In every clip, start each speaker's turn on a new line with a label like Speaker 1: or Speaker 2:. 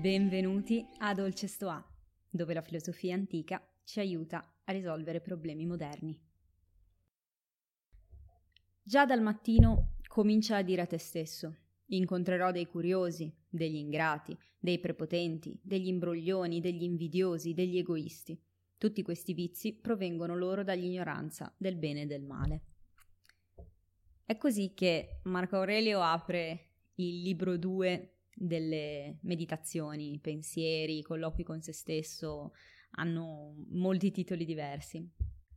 Speaker 1: Benvenuti a Dolce Stoa, dove la filosofia antica ci aiuta a risolvere problemi moderni. Già dal mattino comincia a dire a te stesso: incontrerò dei curiosi, degli ingrati, dei prepotenti, degli imbroglioni, degli invidiosi, degli egoisti. Tutti questi vizi provengono loro dall'ignoranza del bene e del male. È così che Marco Aurelio apre il libro 2 delle meditazioni, pensieri, colloqui con se stesso, hanno molti titoli diversi.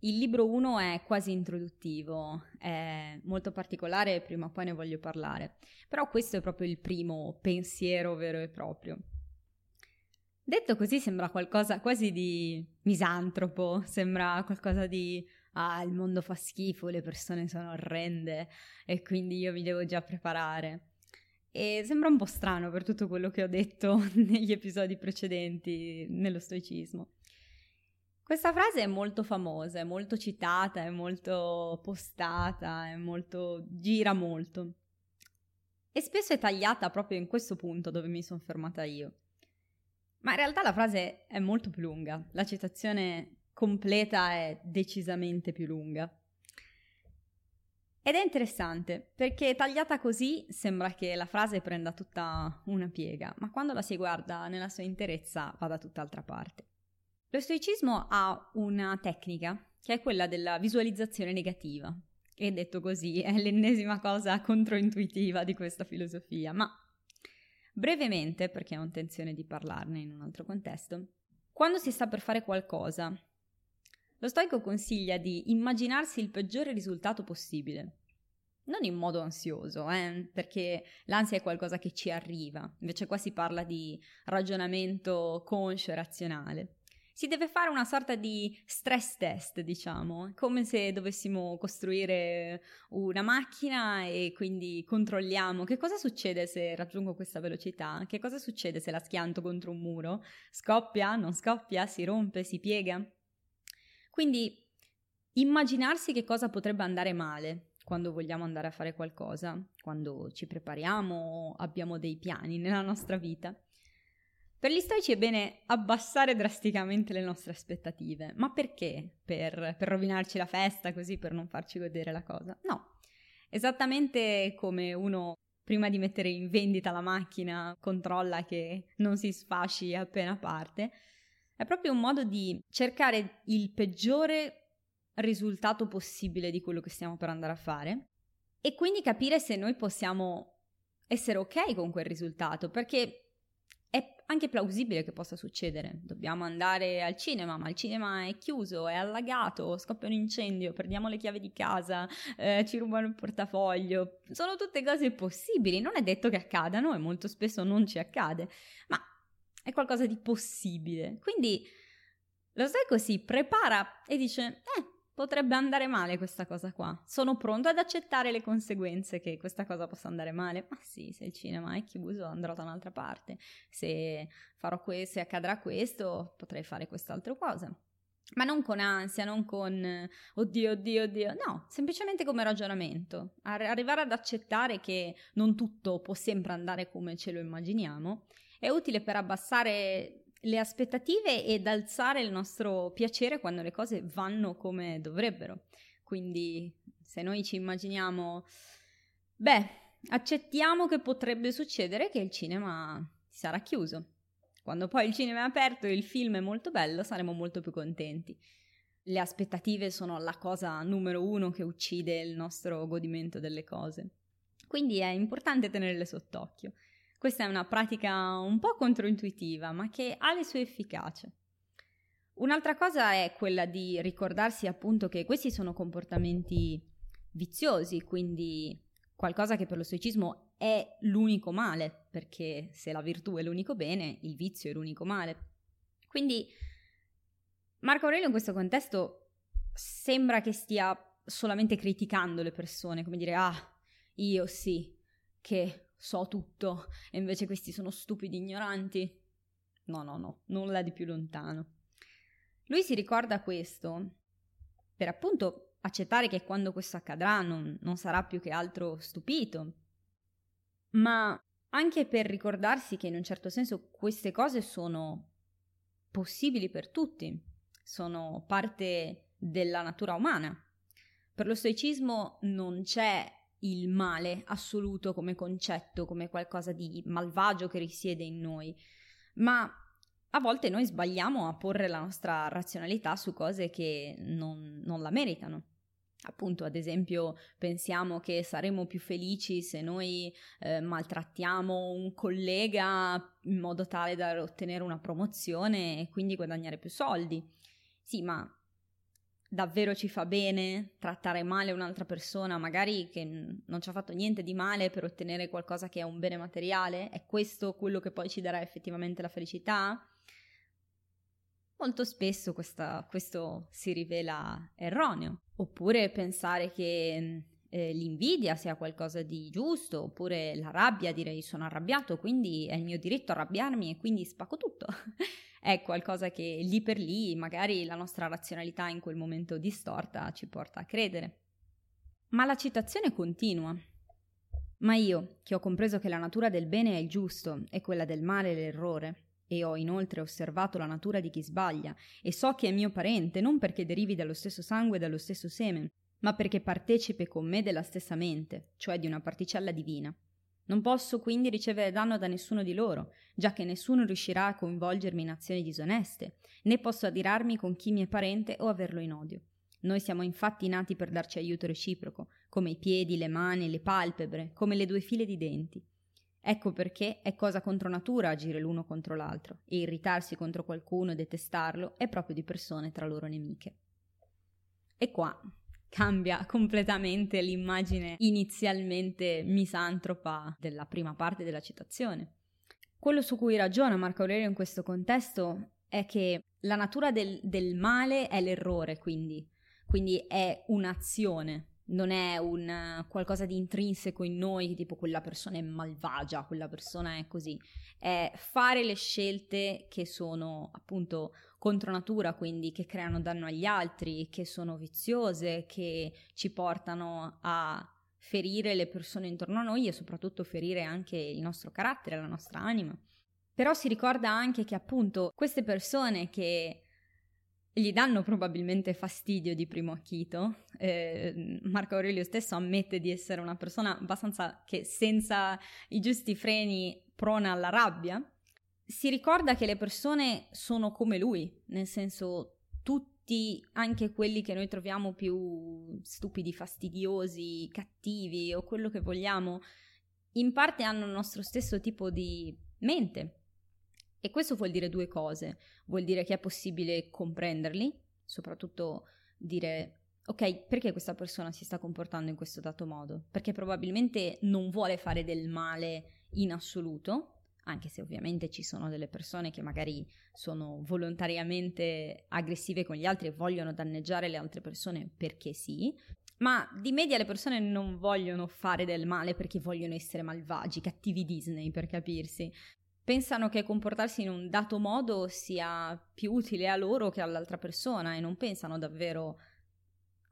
Speaker 1: Il libro 1 è quasi introduttivo, è molto particolare, prima o poi ne voglio parlare, però questo è proprio il primo pensiero vero e proprio. Detto così sembra qualcosa quasi di misantropo, sembra qualcosa di ah, il mondo fa schifo, le persone sono orrende e quindi io mi devo già preparare. E sembra un po' strano per tutto quello che ho detto negli episodi precedenti nello stoicismo. Questa frase è molto famosa, è molto citata, è molto postata, è molto gira molto. E spesso è tagliata proprio in questo punto dove mi sono fermata io. Ma in realtà la frase è molto più lunga, la citazione completa è decisamente più lunga. Ed è interessante perché tagliata così sembra che la frase prenda tutta una piega, ma quando la si guarda nella sua interezza va da tutt'altra parte. Lo stoicismo ha una tecnica che è quella della visualizzazione negativa, e detto così è l'ennesima cosa controintuitiva di questa filosofia, ma brevemente, perché ho intenzione di parlarne in un altro contesto, quando si sta per fare qualcosa, lo stoico consiglia di immaginarsi il peggiore risultato possibile. Non in modo ansioso, eh, perché l'ansia è qualcosa che ci arriva, invece qua si parla di ragionamento conscio e razionale. Si deve fare una sorta di stress test, diciamo, come se dovessimo costruire una macchina e quindi controlliamo. Che cosa succede se raggiungo questa velocità, che cosa succede se la schianto contro un muro, scoppia, non scoppia, si rompe, si piega. Quindi immaginarsi che cosa potrebbe andare male quando vogliamo andare a fare qualcosa, quando ci prepariamo, abbiamo dei piani nella nostra vita. Per gli stoici è bene abbassare drasticamente le nostre aspettative. Ma perché? Per, per rovinarci la festa così, per non farci godere la cosa? No. Esattamente come uno prima di mettere in vendita la macchina controlla che non si sfasci appena parte, è proprio un modo di cercare il peggiore risultato possibile di quello che stiamo per andare a fare e quindi capire se noi possiamo essere ok con quel risultato, perché è anche plausibile che possa succedere. Dobbiamo andare al cinema, ma il cinema è chiuso, è allagato, scoppia un incendio, perdiamo le chiavi di casa, eh, ci rubano il portafoglio. Sono tutte cose possibili, non è detto che accadano e molto spesso non ci accade, ma è qualcosa di possibile. Quindi lo stoico si prepara e dice, eh, potrebbe andare male questa cosa qua. Sono pronto ad accettare le conseguenze che questa cosa possa andare male. Ma sì, se il cinema è chiuso andrò da un'altra parte. Se farò questo, se accadrà questo, potrei fare quest'altra cosa. Ma non con ansia, non con oddio, oddio, oddio, no, semplicemente come ragionamento. arrivare ad accettare che non tutto può sempre andare come ce lo immaginiamo è utile per abbassare le aspettative ed alzare il nostro piacere quando le cose vanno come dovrebbero. Quindi se noi ci immaginiamo, beh, accettiamo che potrebbe succedere che il cinema sarà chiuso. Quando poi il cinema è aperto e il film è molto bello, saremo molto più contenti. Le aspettative sono la cosa numero uno che uccide il nostro godimento delle cose. Quindi è importante tenerle sott'occhio. Questa è una pratica un po' controintuitiva, ma che ha le sue efficacie. Un'altra cosa è quella di ricordarsi appunto che questi sono comportamenti viziosi, quindi qualcosa che per lo stoicismo è l'unico male, perché se la virtù è l'unico bene, il vizio è l'unico male. Quindi Marco Aurelio in questo contesto sembra che stia solamente criticando le persone, come dire, ah, io sì, che so tutto e invece questi sono stupidi ignoranti. No, no, no, nulla di più lontano. Lui si ricorda questo per appunto accettare che quando questo accadrà non, non sarà più che altro stupito, ma anche per ricordarsi che in un certo senso queste cose sono possibili per tutti, sono parte della natura umana. Per lo stoicismo non c'è il male assoluto come concetto, come qualcosa di malvagio che risiede in noi, ma a volte noi sbagliamo a porre la nostra razionalità su cose che non, non la meritano. Appunto, ad esempio, pensiamo che saremo più felici se noi eh, maltrattiamo un collega in modo tale da ottenere una promozione e quindi guadagnare più soldi. Sì, ma davvero ci fa bene trattare male un'altra persona, magari che non ci ha fatto niente di male per ottenere qualcosa che è un bene materiale? È questo quello che poi ci darà effettivamente la felicità? Molto spesso questa, questo si rivela erroneo. Oppure pensare che eh, l'invidia sia qualcosa di giusto, oppure la rabbia, direi sono arrabbiato, quindi è il mio diritto arrabbiarmi e quindi spacco tutto. è qualcosa che lì per lì magari la nostra razionalità in quel momento distorta ci porta a credere. Ma la citazione continua. Ma io, che ho compreso che la natura del bene è il giusto e quella del male l'errore, e ho inoltre osservato la natura di chi sbaglia, e so che è mio parente non perché derivi dallo stesso sangue e dallo stesso seme, ma perché partecipe con me della stessa mente, cioè di una particella divina. Non posso quindi ricevere danno da nessuno di loro, già che nessuno riuscirà a coinvolgermi in azioni disoneste, né posso adirarmi con chi mi è parente o averlo in odio. Noi siamo infatti nati per darci aiuto reciproco, come i piedi, le mani, le palpebre, come le due file di denti. Ecco perché è cosa contro natura agire l'uno contro l'altro e irritarsi contro qualcuno e detestarlo è proprio di persone tra loro nemiche. E qua cambia completamente l'immagine inizialmente misantropa della prima parte della citazione. Quello su cui ragiona Marco Aurelio in questo contesto è che la natura del, del male è l'errore, quindi, quindi è un'azione, non è un qualcosa di intrinseco in noi, tipo quella persona è malvagia, quella persona è così. È fare le scelte che sono appunto contro natura, quindi che creano danno agli altri, che sono viziose, che ci portano a ferire le persone intorno a noi e soprattutto ferire anche il nostro carattere, la nostra anima. Però si ricorda anche che appunto queste persone che gli danno probabilmente fastidio di primo acchito. Eh, Marco Aurelio stesso ammette di essere una persona abbastanza che senza i giusti freni prona alla rabbia. Si ricorda che le persone sono come lui, nel senso tutti, anche quelli che noi troviamo più stupidi, fastidiosi, cattivi o quello che vogliamo, in parte hanno il nostro stesso tipo di mente, e questo vuol dire due cose. Vuol dire che è possibile comprenderli, soprattutto dire ok, perché questa persona si sta comportando in questo dato modo? Perché probabilmente non vuole fare del male in assoluto, anche se ovviamente ci sono delle persone che magari sono volontariamente aggressive con gli altri e vogliono danneggiare le altre persone perché sì, ma di media le persone non vogliono fare del male perché vogliono essere malvagi, cattivi Disney per capirsi pensano che comportarsi in un dato modo sia più utile a loro che all'altra persona e non pensano davvero,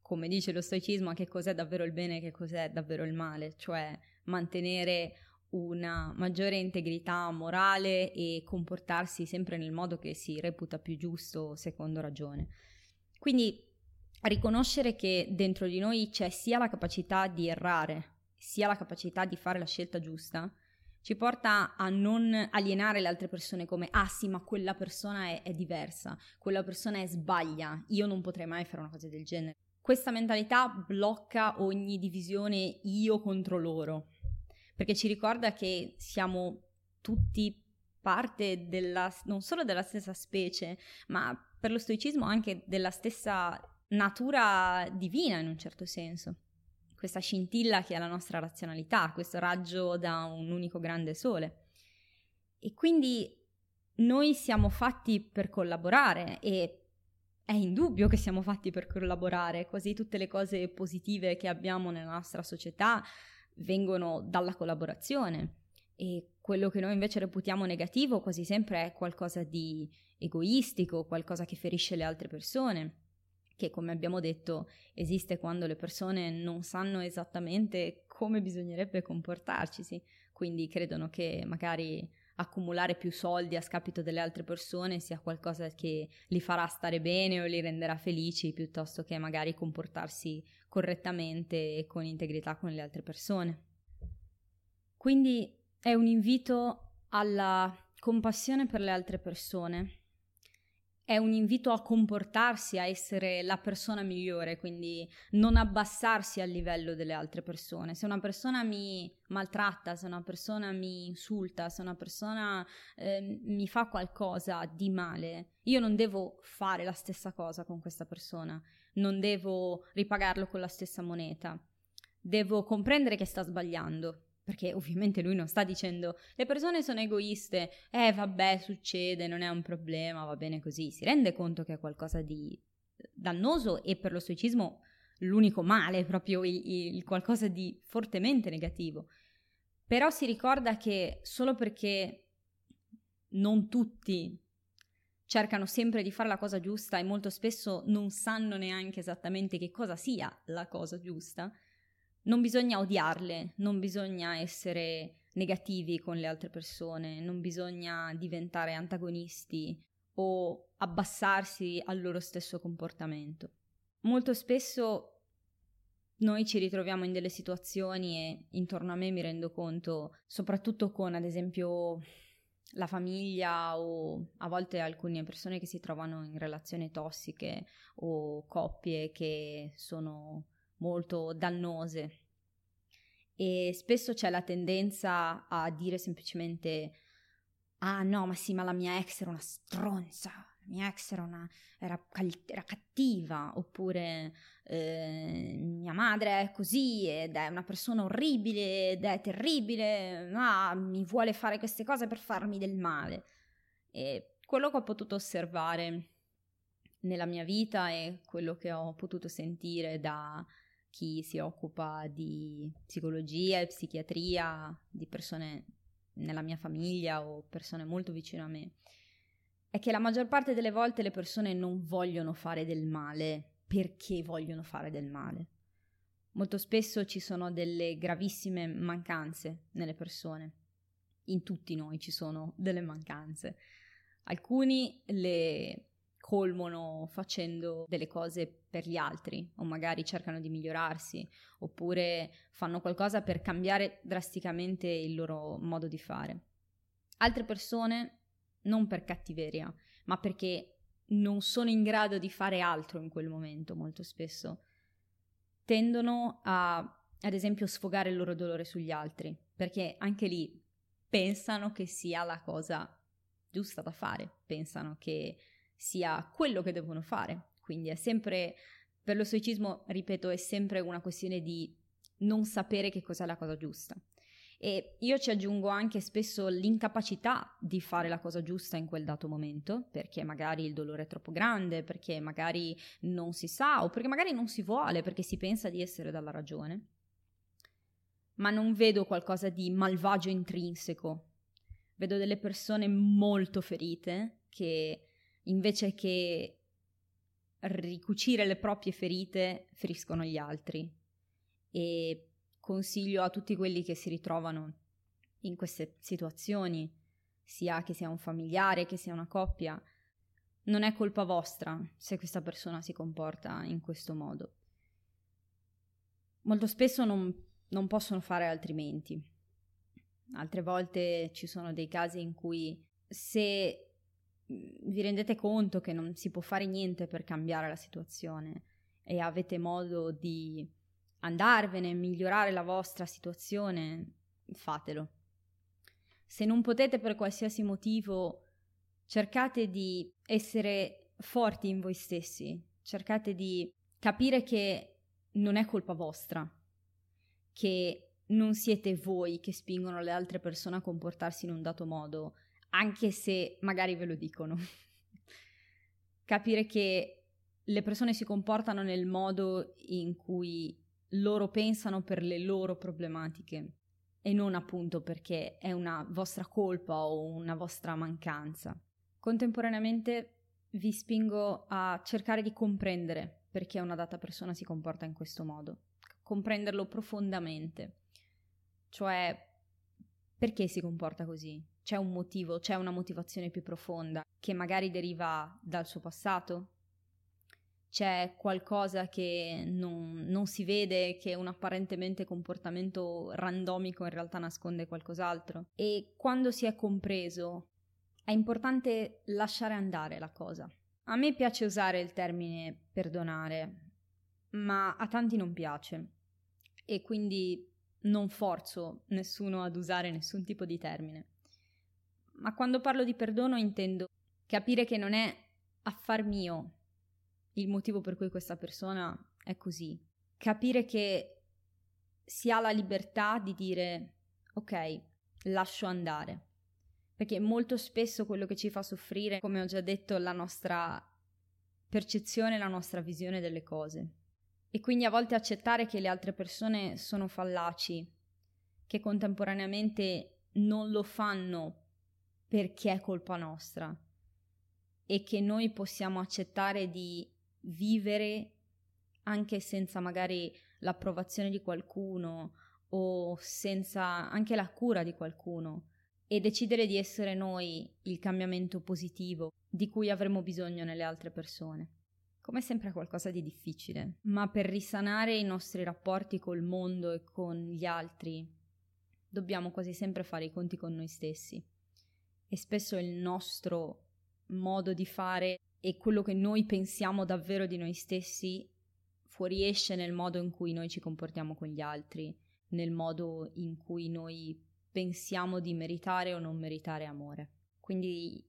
Speaker 1: come dice lo stoicismo, a che cos'è davvero il bene e che cos'è davvero il male, cioè mantenere una maggiore integrità morale e comportarsi sempre nel modo che si reputa più giusto secondo ragione. Quindi riconoscere che dentro di noi c'è sia la capacità di errare, sia la capacità di fare la scelta giusta, ci porta a non alienare le altre persone come ah sì ma quella persona è, è diversa, quella persona è sbaglia, io non potrei mai fare una cosa del genere. Questa mentalità blocca ogni divisione io contro loro, perché ci ricorda che siamo tutti parte della, non solo della stessa specie, ma per lo stoicismo anche della stessa natura divina in un certo senso questa scintilla che è la nostra razionalità, questo raggio da un unico grande sole. E quindi noi siamo fatti per collaborare e è indubbio che siamo fatti per collaborare, quasi tutte le cose positive che abbiamo nella nostra società vengono dalla collaborazione e quello che noi invece reputiamo negativo quasi sempre è qualcosa di egoistico, qualcosa che ferisce le altre persone che come abbiamo detto esiste quando le persone non sanno esattamente come bisognerebbe comportarci, sì. quindi credono che magari accumulare più soldi a scapito delle altre persone sia qualcosa che li farà stare bene o li renderà felici piuttosto che magari comportarsi correttamente e con integrità con le altre persone. Quindi è un invito alla compassione per le altre persone è un invito a comportarsi, a essere la persona migliore, quindi non abbassarsi al livello delle altre persone. Se una persona mi maltratta, se una persona mi insulta, se una persona eh, mi fa qualcosa di male, io non devo fare la stessa cosa con questa persona, non devo ripagarlo con la stessa moneta. Devo comprendere che sta sbagliando, perché ovviamente lui non sta dicendo le persone sono egoiste, eh vabbè succede, non è un problema, va bene così, si rende conto che è qualcosa di dannoso e per lo stoicismo l'unico male, proprio il, il qualcosa di fortemente negativo. Però si ricorda che solo perché non tutti cercano sempre di fare la cosa giusta e molto spesso non sanno neanche esattamente che cosa sia la cosa giusta, non bisogna odiarle, non bisogna essere negativi con le altre persone, non bisogna diventare antagonisti o abbassarsi al loro stesso comportamento. Molto spesso noi ci ritroviamo in delle situazioni e intorno a me mi rendo conto, soprattutto con ad esempio la famiglia o a volte alcune persone che si trovano in relazioni tossiche o coppie che sono molto dannose. E spesso c'è la tendenza a dire semplicemente ah no ma sì ma la mia ex era una stronza la mia ex era, una, era, era cattiva oppure eh, mia madre è così ed è una persona orribile ed è terribile ah, mi vuole fare queste cose per farmi del male. E quello che ho potuto osservare nella mia vita e quello che ho potuto sentire da chi si occupa di psicologia e psichiatria, di persone nella mia famiglia o persone molto vicino a me, è che la maggior parte delle volte le persone non vogliono fare del male perché vogliono fare del male. Molto spesso ci sono delle gravissime mancanze nelle persone. In tutti noi ci sono delle mancanze. Alcuni le colmono facendo delle cose per gli altri o magari cercano di migliorarsi oppure fanno qualcosa per cambiare drasticamente il loro modo di fare. Altre persone non per cattiveria, ma perché non sono in grado di fare altro in quel momento molto spesso. Tendono a, ad esempio, sfogare il loro dolore sugli altri, perché anche lì pensano che sia la cosa giusta da fare, pensano che sia quello che devono fare. Quindi è sempre, per lo stoicismo, ripeto, è sempre una questione di non sapere che cos'è la cosa giusta. E io ci aggiungo anche spesso l'incapacità di fare la cosa giusta in quel dato momento, perché magari il dolore è troppo grande, perché magari non si sa o perché magari non si vuole, perché si pensa di essere dalla ragione. Ma non vedo qualcosa di malvagio intrinseco. Vedo delle persone molto ferite che invece che ricucire le proprie ferite, feriscono gli altri. E consiglio a tutti quelli che si ritrovano in queste situazioni, sia che sia un familiare, che sia una coppia, non è colpa vostra se questa persona si comporta in questo modo. Molto spesso non, non possono fare altrimenti. Altre volte ci sono dei casi in cui se vi rendete conto che non si può fare niente per cambiare la situazione? E avete modo di andarvene, migliorare la vostra situazione, fatelo. Se non potete per qualsiasi motivo, cercate di essere forti in voi stessi, cercate di capire che non è colpa vostra, che non siete voi che spingono le altre persone a comportarsi in un dato modo, anche se magari ve lo dicono. Capire che le persone si comportano nel modo in cui loro pensano per le loro problematiche e non appunto perché è una vostra colpa o una vostra mancanza. Contemporaneamente vi spingo a cercare di comprendere perché una data persona si comporta in questo modo, comprenderlo profondamente Cioè, perché si comporta così? C'è un motivo, c'è una motivazione più profonda che magari deriva dal suo passato? C'è qualcosa che non, non si vede, che un apparentemente comportamento randomico in realtà nasconde qualcos'altro? E quando si è compreso, è importante lasciare andare la cosa. A me piace usare il termine perdonare, ma a tanti non piace e quindi non forzo nessuno ad usare nessun tipo di termine. Ma quando parlo di perdono intendo capire che non è affar mio il motivo per cui questa persona è così. Capire che si ha la libertà di dire ok, lascio andare. Perché molto spesso quello che ci fa soffrire, come ho già detto, è la nostra percezione, la nostra visione delle cose. E quindi a volte accettare che le altre persone sono fallaci, che contemporaneamente non lo fanno perché è colpa nostra e che noi possiamo accettare di vivere anche senza magari l'approvazione di qualcuno o senza anche la cura di qualcuno e decidere di essere noi il cambiamento positivo di cui avremo bisogno nelle altre persone. Come sempre è qualcosa di difficile, ma per risanare i nostri rapporti col mondo e con gli altri dobbiamo quasi sempre fare i conti con noi stessi. E spesso il nostro modo di fare e quello che noi pensiamo davvero di noi stessi fuoriesce nel modo in cui noi ci comportiamo con gli altri, nel modo in cui noi pensiamo di meritare o non meritare amore. Quindi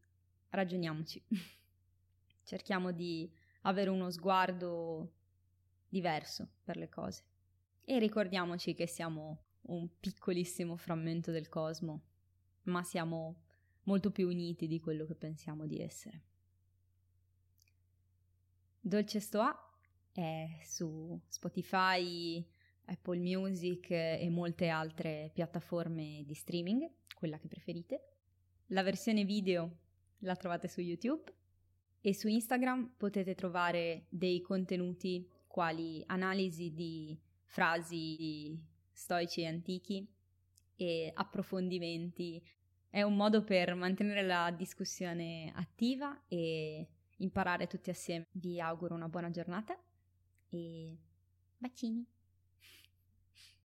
Speaker 1: ragioniamoci. Cerchiamo di avere uno sguardo diverso per le cose. E ricordiamoci che siamo un piccolissimo frammento del cosmo, ma siamo molto più uniti di quello che pensiamo di essere. Dolce Stoa è su Spotify, Apple Music e molte altre piattaforme di streaming, quella che preferite. La versione video la trovate su YouTube e su Instagram potete trovare dei contenuti quali analisi di frasi di stoici antichi e approfondimenti. È un modo per mantenere la discussione attiva e imparare tutti assieme. Vi auguro una buona giornata e bacini!